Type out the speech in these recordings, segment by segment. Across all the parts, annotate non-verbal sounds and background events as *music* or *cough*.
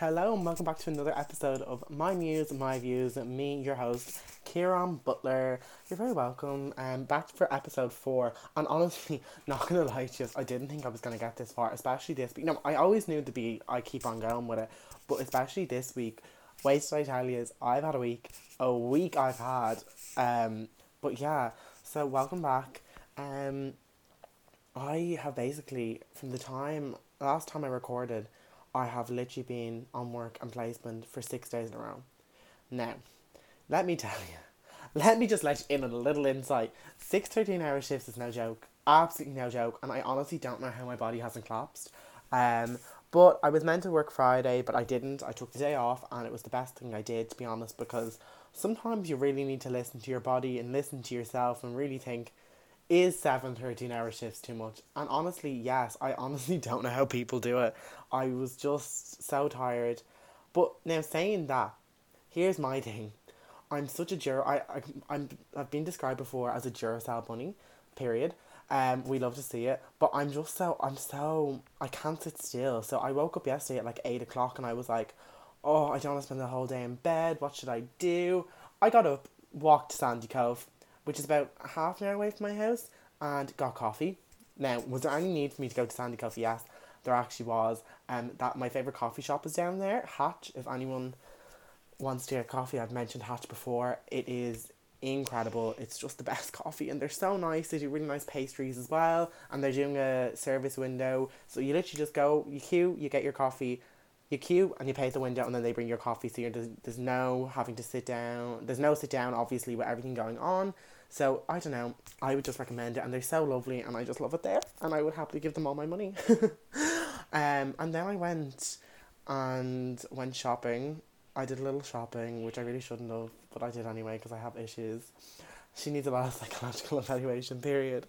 Hello and welcome back to another episode of My Muse, My Views. Me, your host, Kieran Butler. You're very welcome. Um, back for episode four. And honestly, *laughs* not gonna lie to you, I didn't think I was gonna get this far, especially this week. No, I always knew to be. I keep on going with it, but especially this week. You, is I've had a week, a week I've had. Um, but yeah, so welcome back. Um, I have basically from the time last time I recorded I have literally been on work and placement for six days in a row. Now, let me tell you, *laughs* let me just let you in on a little insight. Six 13 hour shifts is no joke. Absolutely no joke. And I honestly don't know how my body hasn't collapsed. Um, but I was meant to work Friday, but I didn't. I took the day off, and it was the best thing I did, to be honest, because sometimes you really need to listen to your body and listen to yourself and really think, is seven 13 hour shifts too much? And honestly, yes, I honestly *laughs* don't know how people do it. I was just so tired. But now saying that, here's my thing. I'm such a Dur I, I I'm I've been described before as a Duracell bunny, period. Um, we love to see it, but I'm just so I'm so I can't sit still. So I woke up yesterday at like eight o'clock, and I was like, "Oh, I don't want to spend the whole day in bed. What should I do?" I got up, walked Sandy Cove, which is about half an hour away from my house, and got coffee. Now, was there any need for me to go to Sandy Cove? Yes, there actually was. Um, that my favorite coffee shop is down there, Hatch. If anyone wants to get coffee, I've mentioned Hatch before. It is incredible. It's just the *laughs* best coffee, and they're so nice. They do really nice pastries as well, and they're doing a service window. So you literally just go, you queue, you get your coffee, you queue, and you pay at the window, and then they bring your coffee. So there's, there's no having to sit down. There's no sit down, obviously, with everything going on. So I don't know. I would just recommend it, and they're so lovely, and I just love it there, and I would happily give them all my money. *laughs* um, and then I went and went shopping. I did a little shopping, which I really shouldn't have, but I did anyway because I have issues. She needs a lot of *laughs* psychological evaluation, period.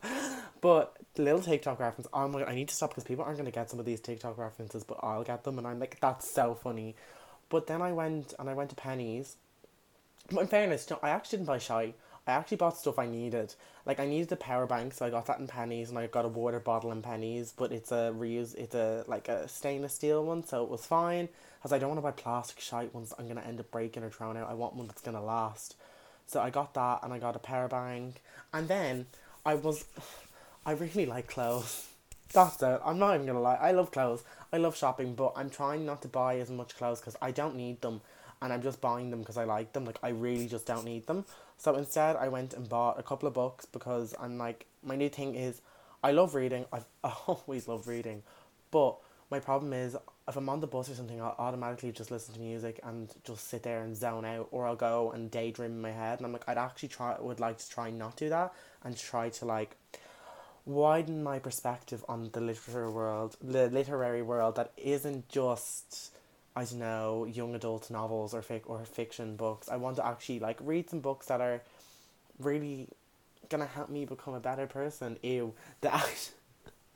But little TikTok reference, oh my god, I need to stop because people aren't going to get some of these TikTok references, but I'll get them, and I'm like, that's so funny. But then I went and I went to Penneys. But in fairness, I actually didn't buy shy. I actually bought stuff I needed. Like I needed a power bank, so I got that in Penneys, and I got a water bottle in Penneys. But it's a reuse. It's a like a stainless steel one, so it was fine. Cause I don't want to buy plastic shite ones I'm gonna end up breaking or throwing out. I want one that's gonna last. So I got that, and I got a power bank, and then I was, *sighs* I really like clothes. That's it. I'm not even gonna lie. I love clothes. I love shopping, but I'm trying not to buy as much clothes because I don't need them and I'm just buying them because I like them. Like I really just don't need them. So instead, I went and bought a couple of books because I'm like my new thing is, I love reading. I've *laughs* always loved reading, but my problem is if I'm on the bus or something, I'll automatically just listen to music and just sit there and zone out, or I'll go and daydream in my head. And I'm like, I'd actually try, would like to try not do that and try to like widen my perspective on the literary world, the literary world that isn't just I don't know, young adult novels or fic or fiction books. I want to actually like read some books that are really gonna help me become a better person. Ew. The act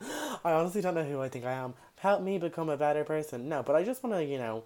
*laughs* I honestly don't know who I think I am. Help me become a better person. No, but I just wanna, you know,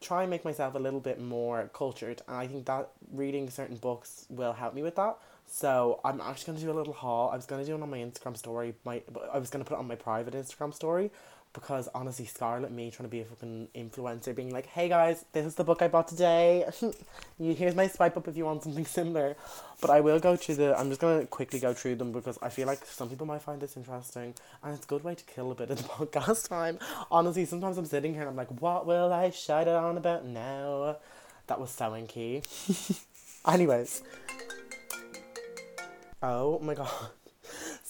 try and make myself a little bit more cultured and I think that reading certain books will help me with that. So I'm actually gonna do a little haul. I was gonna do it on my Instagram story. My I was gonna put it on my private Instagram story, because honestly, Scarlett, me trying to be a fucking influencer, being like, "Hey guys, this is the book I bought today. *laughs* here's my swipe up if you want something *laughs* similar." But I will go through the. I'm just gonna quickly go through them because I feel like some people might find this interesting, and it's a good way to kill a bit of the *laughs* podcast time. Honestly, sometimes I'm sitting here and I'm like, "What will I shout it on about now?" That was so key. Anyways. Oh my god.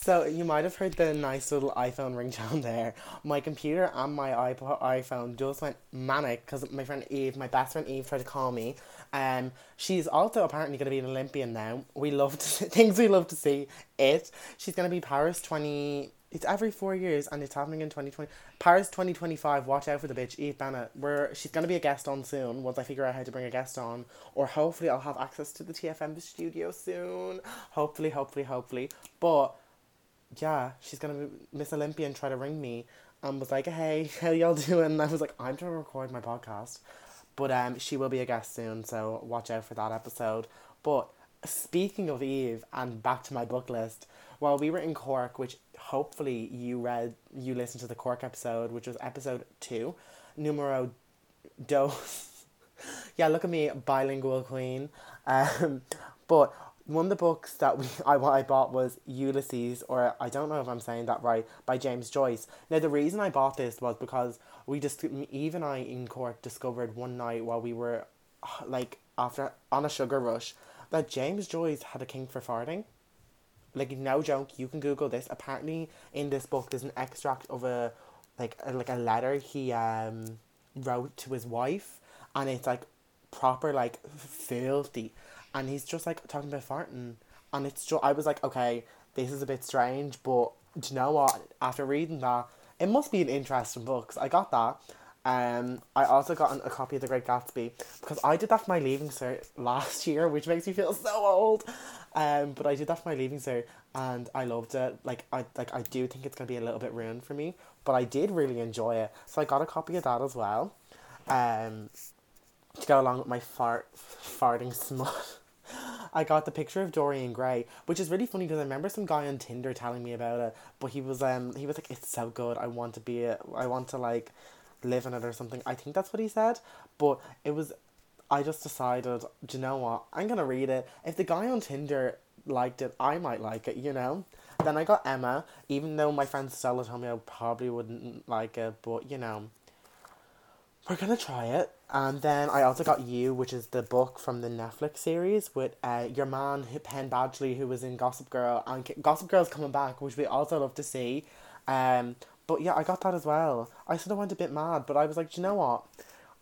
So you might have heard the nice little iPhone ringtone *laughs* there. My computer and my iPod, iPhone just went manic because my friend Eve, my best friend Eve, tried to call me. Um, she's also apparently going to be an Olympian now. We love to *laughs* things we love to see. It. She's going to be Paris twenty. It's every four years and it's happening in twenty twenty. Paris twenty twenty five. Watch out for the bitch Eve Bennett. Where she's going to be a guest on soon. Once I figure out how to bring a guest on, or hopefully I'll have access to the TFM studio soon. Hopefully, hopefully, hopefully. But yeah, she's gonna Miss Olympia and try to ring me and was like, Hey, *laughs* how y'all doing? And I was like, I'm trying to record my podcast. But um she will be a guest soon, so watch out for that episode. But speaking of Eve and back to my book list, while we were in Cork, which hopefully you read you listened to the Cork episode, which was episode two, numero dos. *laughs* yeah, look at me, bilingual queen. Um, but one of the books that we *laughs* I, I bought was Ulysses, or I don't know if I'm saying that right, by James Joyce. Now, the reason I bought this was because we just, Eve and I in Cork discovered one night while we were like after on a sugar rush that James Joyce had a king for farting. Like no joke, you can Google this. Apparently, in this book, there's an extract of a like a, like a letter he um wrote to his wife, and it's like proper like filthy, and he's just like talking about farting, and it's just I was like, okay, this is a bit strange, but do you know what? After reading that, it must be an interesting book. I got that. Um, I also got an, a copy of The Great Gatsby because I did that for my leaving cert last year, which makes me feel *laughs* so old. Um, but I did that for my leaving cert and I loved it. Like I like I do think it's gonna be a little bit ruined for me, but I did really enjoy it. So I got a copy of that as well. Um, to go along with my fart farting smut. *laughs* I got the picture of Dorian Gray, which is really funny because I remember some guy on Tinder telling me about it. But he was um he was like, "It's so good. I want to be it. I want to like live in it or something." I think that's what he said. But it was, I just decided, do you know what? I'm gonna read it. If the guy on Tinder liked it, I might like it. You know. Then I got Emma, even though my friend Stella told me I probably wouldn't like it, but you know, we're gonna try it. And then I also got You, which is the book from the Netflix series with uh, your man Penn Badgley, who was in Gossip Girl, and Gossip Girl's coming back, which we also love to see. Um, but yeah, I got that as well. I sort of went a bit mad, but I was like, you know what?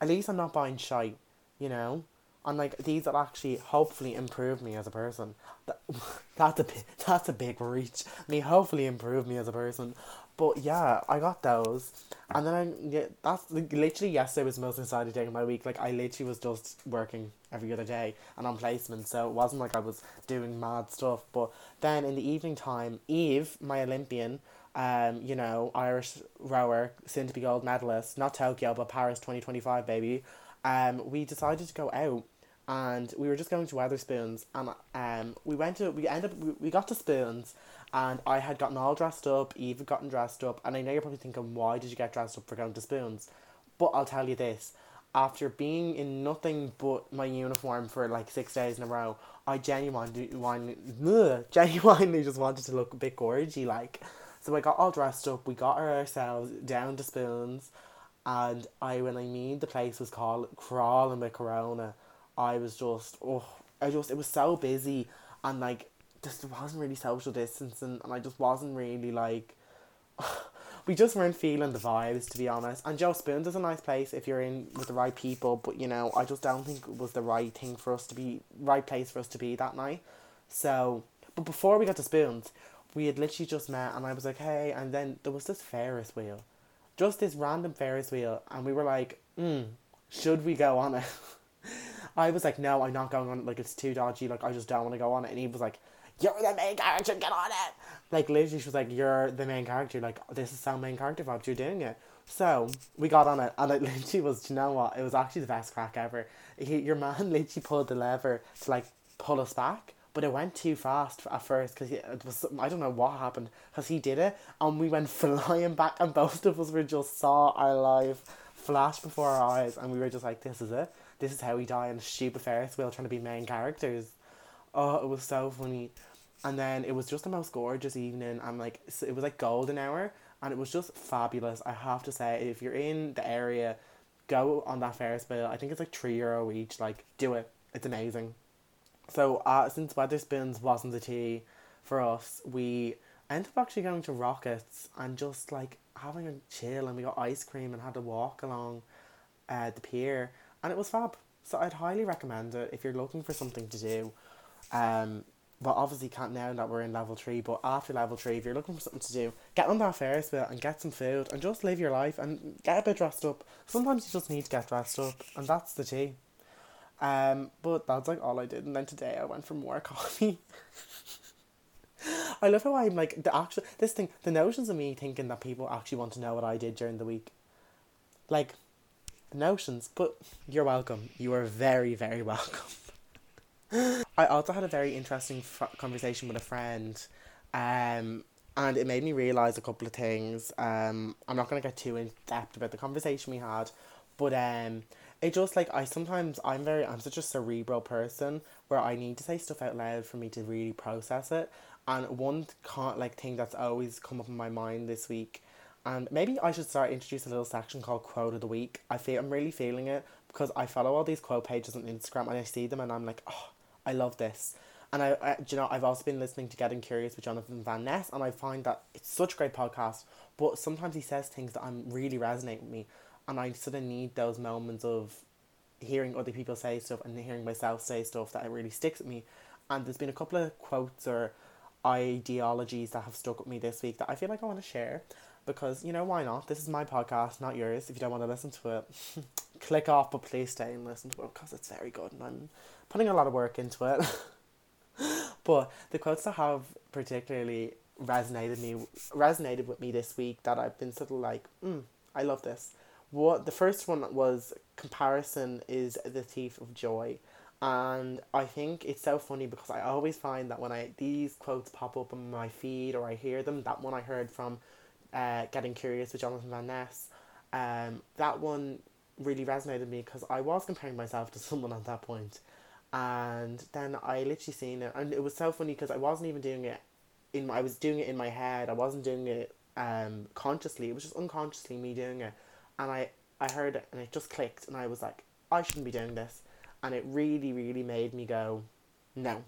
At least I'm not buying shite, you know. And like these will actually hopefully improve me as a person. That, *laughs* that's a that's a big reach. Me hopefully improve me as a person. But yeah, I got those, and then I yeah, that's like, literally yesterday was the most exciting day of my week. Like I literally was just working every other day and on placement, so it wasn't like I was doing mad stuff. But then in the evening time, Eve, my Olympian, um, you know, Irish rower, soon to be gold medalist, not Tokyo but Paris twenty twenty five, baby. Um, we decided to go out and we were just going to Wetherspoons and um we went to we ended up we, we got to Spoons and I had gotten all dressed up, Eve had gotten dressed up, and I know you're probably thinking, why did you get dressed up for going to Spoons? But I'll tell you this, after being in nothing but my uniform for like six days in a row, I genuinely, ugh, genuinely just wanted to look a bit gorgy, like. So I got all dressed up, we got ourselves down to Spoons, and I, when I mean the place was called Crawling with Corona, I was just, oh, I just, it was so busy, and like, just wasn't really social distancing and I just wasn't really like *sighs* we just weren't feeling the vibes to be honest. And Joe Spoons is a nice place if you're in with the right people, but you know, I just don't think it was the right thing for us to be right place for us to be that night. So but before we got to Spoons, we had literally just met and I was like, Hey and then there was this Ferris wheel. Just this random Ferris wheel and we were like, hmm, should we go on it? *laughs* I was like, No, I'm not going on it, like it's too dodgy, like I just don't want to go on it and he was like you're the main character, get on it. Like literally, she was like, you're the main character. Like this is so main character vibes. You're doing it. So we got on it, and it *laughs* literally was. you know what? It was actually the best crack ever. He, your man *laughs* literally pulled the lever to like pull us back, but it went too fast at first because it was. I don't know what happened because he did it, and we went *laughs* flying back, and both of us were just saw our life flash before our eyes, and we were just like, "This is it. This is how we die in a stupid Ferris wheel trying to be main characters." Oh, it was so funny. And then it was just the most gorgeous evening. I'm like it was like golden hour and it was just fabulous. I have to say if you're in the area go on that ferris wheel. I think it's like three euro each. Like do it. It's amazing. So uh, since wetherspoons wasn't the tea for us we ended up actually going to rockets and just like having a chill and we got ice cream and had to walk along uh, the pier and it was fab so i'd highly recommend it if you're looking for something to do um, but obviously can't now that we're in level three. But after level three, if you're looking for something to do, get on that Ferris wheel and get some food and just live your life and get a bit dressed up. Sometimes you just need to get dressed up, and that's the tea. Um, but that's like all I did, and then today I went for more *laughs* coffee. I love how I'm like the actual this thing. The notions of me thinking that people actually want to know what I did during the week, like, notions. But you're welcome. You are very very *laughs* welcome. I also had a very interesting f- conversation with a friend, um, and it made me realize a couple of things. Um, I'm not gonna get too in depth about the conversation we had, but um, it just like I sometimes I'm very I'm such a cerebral person where I need to say stuff out loud for me to really process it. And one can't like thing that's always come up in my mind this week, and maybe I should start introduce a little section called quote of the week. I feel I'm really feeling it because I follow all these quote pages on Instagram and I see them and I'm like, oh, I love this. And I, I you know, I've also been listening to Getting Curious with Jonathan Van Ness, and I find that it's such a great podcast. But sometimes he says things that I'm really resonate with me, and I sort of need those moments of hearing other people say stuff and hearing myself say stuff that it really sticks with me. And there's been a couple of quotes or ideologies that have stuck with me this week that I feel like I want to share because you know why not? This is my podcast, not yours. If you don't want to listen to it, *laughs* click off, but please stay and listen to it because it's very good and I'm putting a lot of work into it. *laughs* but the quotes that have particularly resonated me resonated with me this week that I've been sort of like, mm, I love this. What the first one was comparison is the thief of joy. And I think it's so funny because I always find that when I these quotes pop up on my feed or I hear them, that one I heard from uh, Getting Curious with Jonathan Van Ness, um, that one really resonated with me because I was comparing myself to *laughs* someone at that point, and then I literally seen it, and it was so funny because I wasn't even doing it in my, I was doing it in my head. I wasn't doing it um consciously. It was just unconsciously me doing it, and I I heard it and it just clicked, and I was like, I shouldn't be doing this, and it really really made me go, no,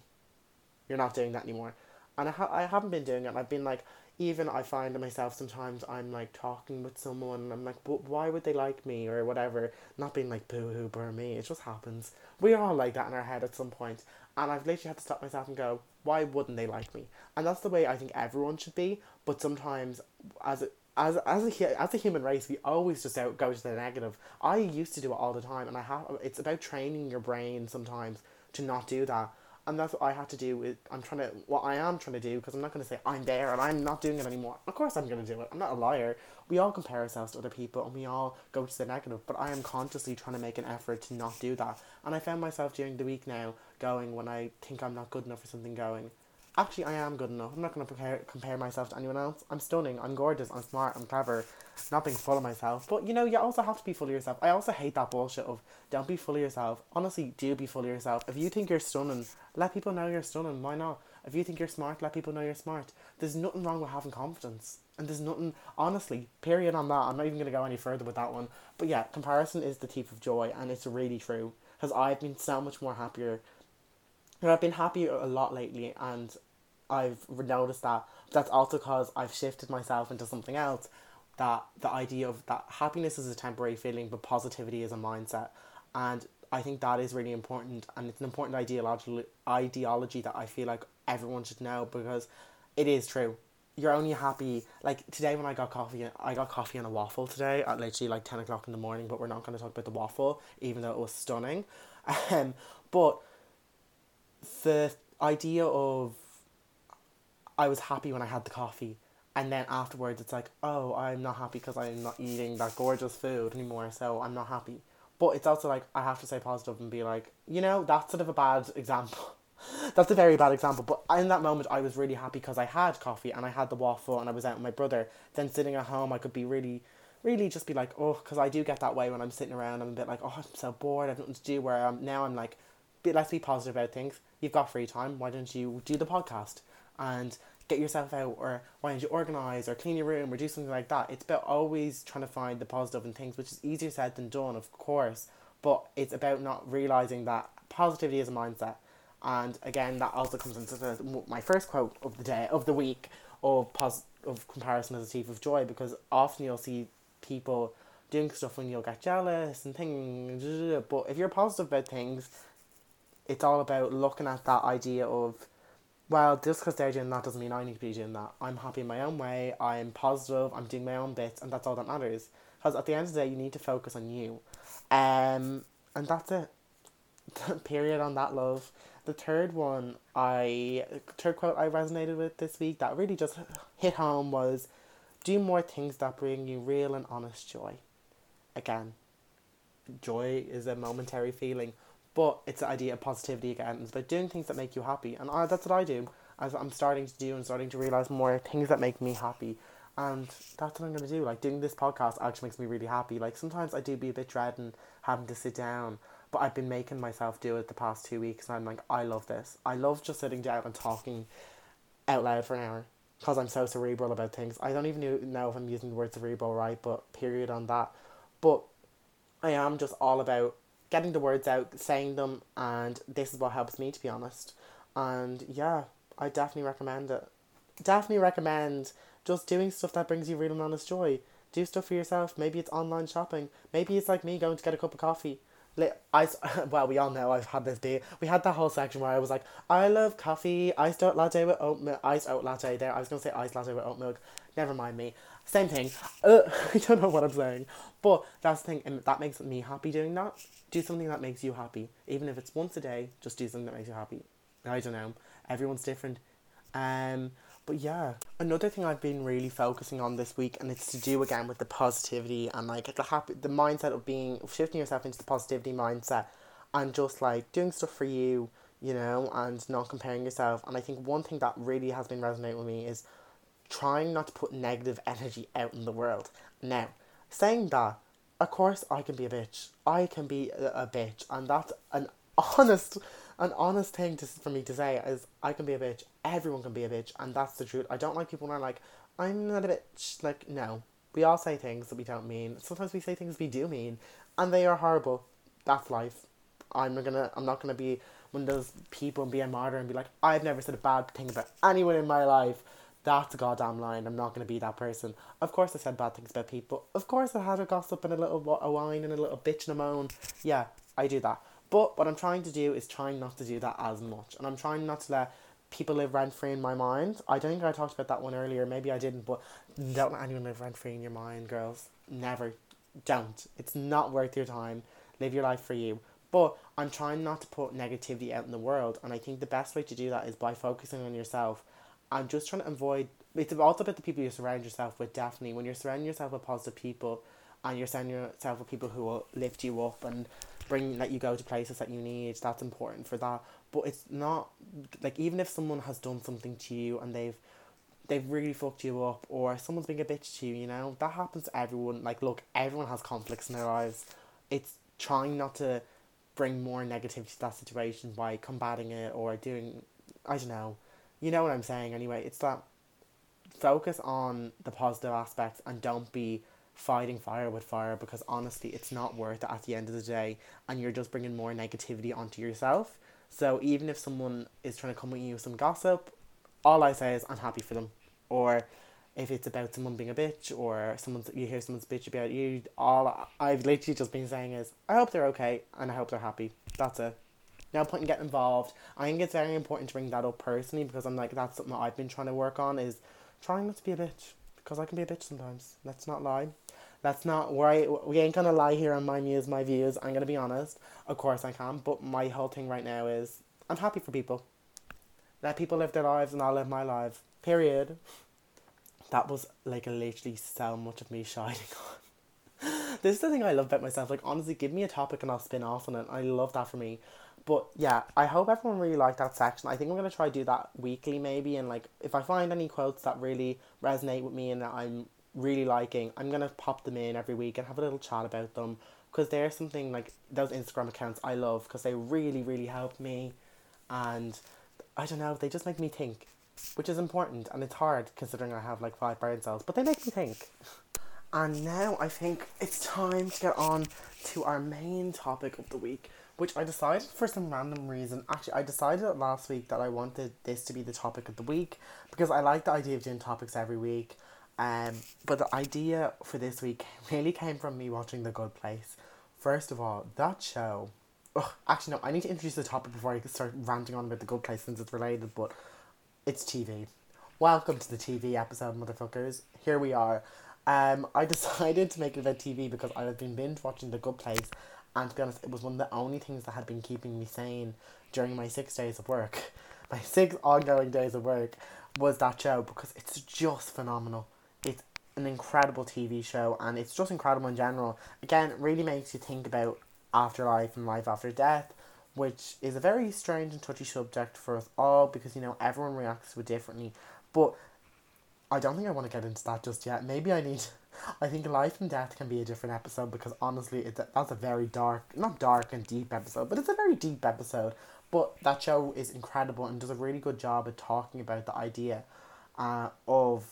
you're not doing that anymore, and I ha- I haven't been doing it. I've been like, even I find myself sometimes I'm like talking with someone and I'm like, but why would they like me or whatever? Not being like boo hoo burn me. It just happens. We're all like that in our head at some point. And I've literally had to stop myself and go, why wouldn't they like me? And that's the way I think everyone should be. But sometimes as a as as a as a human race, we always just out go to the negative. I used to do it all the time, and I have. It's about training your brain sometimes to not do that and that's what I had to do. With, I'm trying to what I am trying to do because I'm not going to say I'm there and I'm not doing it anymore. Of course I'm going to do it. I'm not a liar. We all compare ourselves to other people and we all go to the negative. But I am consciously trying to make an effort to not do that. And I found myself during the week now going when I think I'm not good enough for something going actually I am good enough. I'm not going to compare, compare myself to anyone else. I'm stunning. I'm gorgeous. I'm smart. I'm clever. Not being full of myself. But you know, you also have to be full of yourself. I also hate that bullshit of don't be full of yourself. Honestly, do be full of yourself. If you think you're stunning, let people know you're stunning. Why not? If you think you're smart, let people know you're smart. There's nothing wrong with having confidence. And there's nothing, honestly, period on that. I'm not even going to go any further with that one. But yeah, comparison is the thief of joy, and it's really true. Because I've been so much more happier I've been happy a lot lately, and I've noticed that that's also because I've shifted myself into something else. That the idea of that happiness is a temporary feeling, but positivity is a mindset, and I think that is really important, and it's an important ideology ideology that I feel like everyone should know because it is true. You're only happy like today when I got coffee. I got coffee and a waffle today at literally like ten o'clock in the morning. But we're not going to talk about the waffle, even though it was stunning. *laughs* Um, but the idea of I was happy when I had the coffee, and then afterwards it's like, oh, I'm not happy because I'm not eating that gorgeous food anymore, so I'm not happy. But it's also like I have to stay positive and be like, you know, that's sort of a bad example. *laughs* that's a very bad example. But in that moment, I was really happy because I had coffee and I had the waffle and I was out with my brother. Then sitting at home, I could be really, really just be like, oh, because I do get that way when I'm sitting around. I'm a bit like, oh, I'm so bored. I have nothing to do. Where I'm now, I'm like, let's be positive about things. You've got free time. Why don't you do the podcast? And get yourself out or why don't you organize or clean your room or do something like that it's about always trying to find the positive in things which is easier said than done of course but it's about not realizing that positivity is a mindset and again that also comes into the, my first quote of the day of the week of pos- of comparison as a thief of joy because often you'll see people doing stuff when you'll get jealous and things but if you're positive about things it's all about looking at that idea of well, just because they're doing that doesn't mean I need to be doing that. I'm happy in my own way, I'm positive, I'm doing my own bits, and that's all that matters. Because at the end of the day, you need to focus on you. Um, and that's it. *laughs* Period on that, love. The third one, I, third quote I resonated with this week that really just hit home was do more things that bring you real and honest joy. Again, joy is a momentary feeling but it's the idea of positivity again. It's about doing things that make you happy, and I, that's what I do. As I'm starting to do and starting to realize more things that make me happy, And that's what I'm gonna do. Like doing this podcast actually makes me really happy. Like sometimes I do be a bit dreading having to sit down, but I've been making myself do it the past two weeks, and I'm like, I love this. I love just sitting down and talking out loud for an hour because I'm so cerebral about things. I don't even know if I'm using the word cerebral right, but period on that. But I am just all about getting the words out, saying them, and this is what helps me to be honest. And yeah, I definitely recommend it. Definitely recommend just doing stuff that brings you real and honest joy. Do stuff for yourself. Maybe it's online shopping. Maybe it's like me going to get a cup of coffee. I, *laughs* well, we all know I've had this day. We had that whole section where I was like, I love coffee, iced oat latte with oat milk, iced oat latte there. I was going to say iced latte with oat milk. Never mind me. Same thing. Uh, *laughs* I don't know what I'm saying. But that's the thing, and that makes me happy doing that. Do something that makes you happy. Even if it's once a day, just do something that makes you happy. I don't know. Everyone's different. Um, but yeah, another thing I've been really focusing on this week, and it's to do again with the positivity and like the happy, the mindset of being shifting yourself into the positivity mindset, and just like doing stuff for you, you know, and not comparing yourself. And I think one thing that really has been resonating with me is trying not to put negative energy out in the world. Now, saying that, of course, I can be a bitch. I can be a, a bitch, and that's an honest an honest thing to, for me to say is I can be a bitch. Everyone can be a bitch, and that's the truth. I don't like people who are like, I'm not a bitch. Like, no. We all say things that we don't mean. Sometimes we say things we do mean, and they are horrible. That's life. I'm not gonna. I'm not gonna be one of those people and be a martyr and be like, I've never said a bad thing about anyone in my life. That's a goddamn line. I'm not gonna be that person. Of course, I said bad things about people. Of course, I had a gossip and a little a whine and a little bitch and a moan. Yeah, I do that. But what I'm trying to do is trying not to do that as much. And I'm trying not to let people live rent free in my mind. I don't think I talked about that one earlier. Maybe I didn't, but don't let anyone live rent free in your mind, girls. Never. Don't. It's not worth your time. Live your life for you. But I'm trying not to put negativity out in the world. And I think the best way to do that is by focusing on yourself. I'm just trying to avoid. It's also about the people you surround yourself with, definitely. When you're surrounding yourself with positive people and you're surrounding yourself with people who will lift you up and bring let you go to places that you need that's important for that. But it's not like even if someone has done something to you and they've they've really fucked you up or someone's being a bitch to you you know that happens to everyone. Like look everyone has conflicts in their lives. It's trying not to bring more negativity to that situation by combating it or doing i don't know. You know what i'm saying anyway? It's that focus on the positive aspects and don't be fighting fire with fire because honestly, it's not worth it at the end of the day, and you're just bringing more negativity onto yourself. So even if someone is trying to come at you with some gossip, all I say is I'm happy for them. Or if it's about someone being a bitch or someone you hear someone's bitch about you, all I've literally just been saying is I hope they're okay and I hope they're happy. That's it. No point in getting involved. I think it's very important to bring that up personally because I'm like that's something that I've been trying to work on is trying not to be a bitch because I can be a bitch sometimes. Let's not lie. That's not I. We ain't gonna lie here on My Muse, My Views. I'm gonna be honest. Of course I can, but my whole thing right now is I'm happy for people. Let people live their lives and I'll live my life. Period. That was like literally so much of me *laughs* shining on. this is the thing I love about myself. Like honestly, give me a topic and I'll spin off on it. I love that for me. But yeah, I hope everyone really liked that section. I think I'm gonna try to do that weekly maybe and like if I find any quotes that really resonate with me and that I'm really liking, I'm gonna pop them in every week and have a little chat about them because they're something like those Instagram accounts I love because they really really help me, and I don't know they just make me think, which is important and it's hard considering I have like five brain cells, but they make me think. And now I think it's time to get on to our main topic of the week, which I decided for some random reason. Actually, I decided last week that I wanted this to be the topic of the week because I like the idea of doing topics every week. Um, but the idea for this week *laughs* really came from me watching The Good Place. First of all, that show. Ugh, actually, no, I need to introduce the topic before I start ranting on about The Good Place since it's related, but it's TV. Welcome to the TV episode, motherfuckers. Here we are. Um, I *laughs* decided to make it about TV because I have been binge watching The Good Place, and to be honest, it was one of the only things that had been keeping me sane during my six days of work. *laughs* My six ongoing days of work was that show because it's just phenomenal it's an incredible TV show and it's just incredible in general. Again, it really makes you think about afterlife and life after death, which is a very strange and touchy subject for us all because you know everyone reacts to it differently. But I don't think I want to get into that just yet. Maybe I need. I think life and death can be a different episode because honestly, it, that's a very dark, not dark and deep episode, but it's a very deep episode. But that show is incredible and does a really good job at talking about the idea uh, of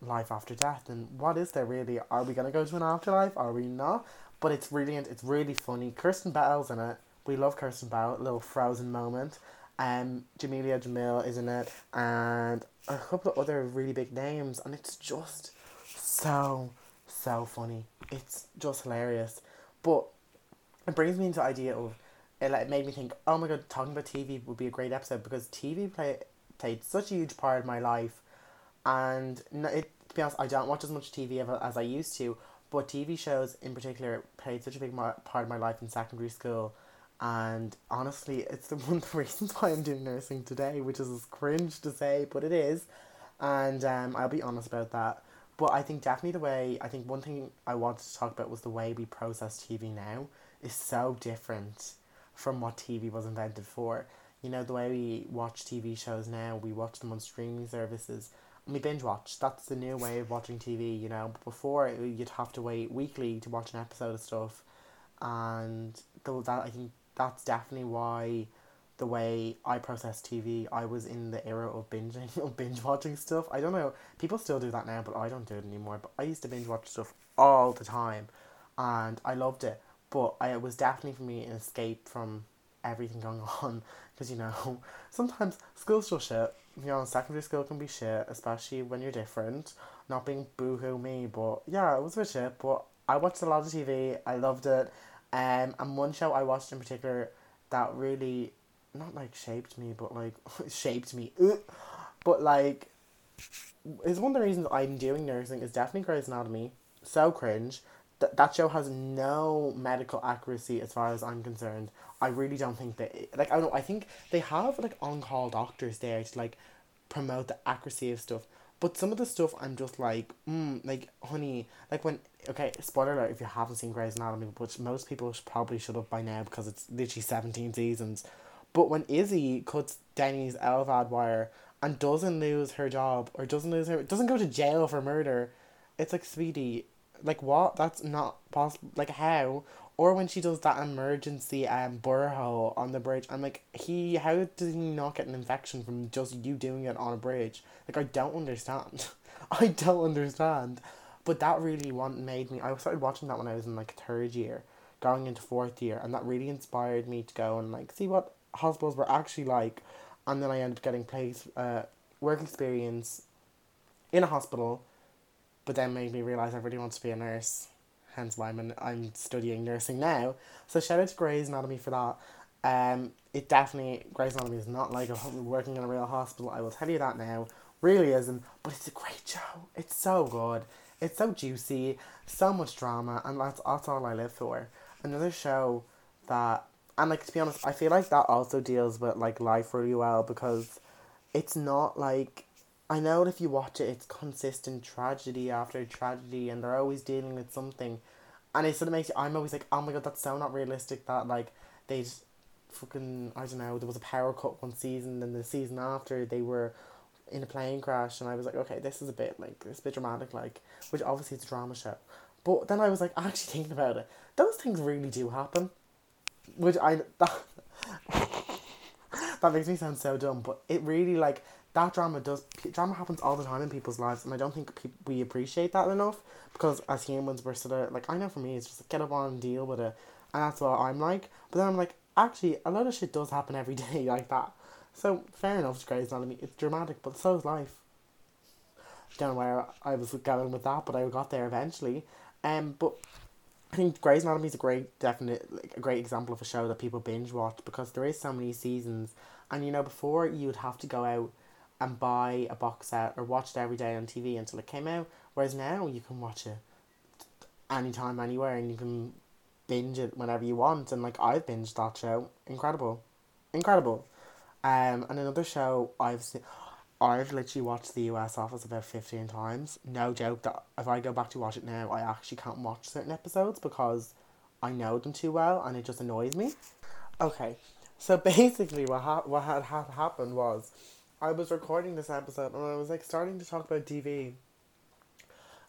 life after death and what is there really? Are we gonna go to an afterlife? Are we not? But it's brilliant. It's really funny. Kirsten Bell's in it. We love Kirsten Bell. A little frozen moment. Um, Jameela Jamil is in it, and a couple of other really big names, and it's just so so funny. It's just hilarious, but it brings me into the idea of it. Like made me think, oh my god, talking about TV would be a great episode because TV play played such a huge part of my life, and it to be honest, I don't watch as much TV as I used to, but TV shows in particular played such a big part of my life in secondary school and honestly, it's *laughs* the one of the reasons why I'm doing nursing today, which is cringe to say, but it is. And um, I'll be honest about that. But I think definitely the way, I think one thing I wanted to talk about was the way we process TV now is so different from what TV was invented for. You know, the way we watch TV shows now, we watch them on streaming services we binge watch. That's the new way of watching TV, you know. But before, you'd have to wait weekly to watch an episode of stuff. And that, I think that's definitely why the way I process TV, I was in the era of binging, *laughs* binge watching stuff. I don't know, people still do that now, but I don't do it anymore. But I used to binge watch stuff all the time, and I loved it. But I, it was definitely for me an escape from everything going *laughs* on, because you know, *laughs* sometimes school's still shit. You know, secondary school can be shit, especially when you're different. Not being boohoo me, but yeah, it was a bit shit. But I watched a lot of TV. I loved it. Um, and one show I watched in particular that really, not like shaped me, but like *laughs* shaped me, but like, is one of the reasons I'm doing nursing is definitely Grey's Anatomy. So cringe. Th- that show has no medical accuracy as far as I'm concerned. I really don't think they like. I don't. I think they have like on call doctors there to like promote the accuracy of stuff. But some of the stuff I'm just like, mm, like honey, like when okay, spoiler alert if you haven't seen Grey's Anatomy, which most people probably should have by now because it's literally seventeen seasons. But when Izzy cuts Denny's LVAD wire and doesn't lose her job or doesn't lose her doesn't go to jail for murder, it's like sweetie, like what? That's not possible. Like how? Or when she does that emergency um burr hole on the bridge, I'm like, he how did he not get an infection from just you doing it on a bridge? Like I don't understand. *laughs* I don't understand. But that really one made me. I started watching that when I was in like third year, going into fourth year, and that really inspired me to go and like see what hospitals were actually like, and then I ended up getting place uh work experience in a hospital, but then made me realize I really want to be a nurse hence why I'm, I'm studying nursing now. So shout out to Grey's Anatomy for that. Um, it definitely, Grey's Anatomy is not like a, working in a real hospital, I will tell you that now. Really isn't, but it's a great show. It's so good. It's so juicy, so much drama, and that's, that's all I live for. Another show that, and like to be honest, I feel like that also deals with like life really well because it's not like I know if you watch it, it's consistent tragedy after tragedy, and they're always dealing with something, and it sort of makes you. I'm always like, oh my god, that's so not realistic. That like they just fucking I don't know. There was a power cut one season, and the season after they were in a plane crash, and I was like, okay, this is a bit like it's a bit dramatic, like which obviously it's a drama show, but then I was like actually thinking about it. Those things really do happen, which I that, *laughs* that makes me sound so dumb, but it really like that drama does drama happens all the time in people's lives, and I don't think pe- we appreciate that enough because as humans we're sort of like I know for me it's just like, get up on and deal with it, and that's what I'm like. But then I'm like, actually, a lot of shit does happen every *laughs* day like that. So fair enough, it's Grey's Anatomy. It's dramatic, but so is life. Don't know where I was going with that, but I got there eventually. Um, but I think Grey's Anatomy is a great, definite, like a great example of a show that people binge watch because there is so many seasons, and you know before you'd have to go out and buy a box set or watch it every day on TV until it came out. Whereas now you can watch it anytime, anywhere, and you can binge it whenever you want. And like I've binged that show, incredible, incredible. Um, and another show I've seen. I've literally watched The US Office about 15 times. No joke that if I go back to watch it now, I actually can't watch certain episodes because I know them too well and it just annoys me. Okay, so *laughs* basically what, ha- what had, happened was I was recording this episode and I was like starting to talk about TV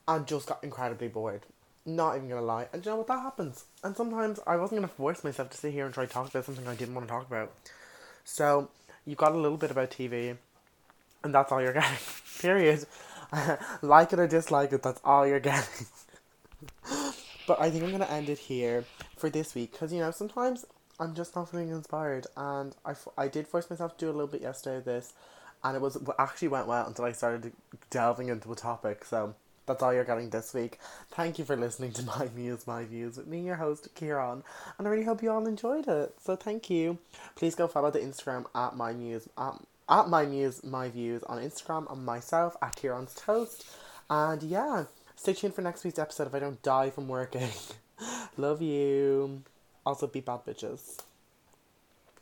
and just got incredibly bored. Not even gonna lie. And you know what? That happens. And sometimes I wasn't gonna force myself to sit here and try to talk about something I didn't want to talk about. So, you got a little bit about TV and that's all you're getting. *laughs* Period. *laughs* like it or dislike it, that's all you're getting. *laughs* but I think I'm gonna end it here for this week because you know sometimes I'm just not feeling inspired, and I, I did force myself to do a little bit yesterday this, and it was actually went well until I started delving into a topic. So that's all you're getting this week. Thank you for listening to My Muse, My Views with me, your host Kieran, and I really hope you all enjoyed it. So thank you. Please go follow the Instagram at my muse at, at my muse my views on Instagram and myself at Kieran's Toast, and yeah, stay tuned for next week's episode if I don't die from working. *laughs* Love you. Also, be bad bitches.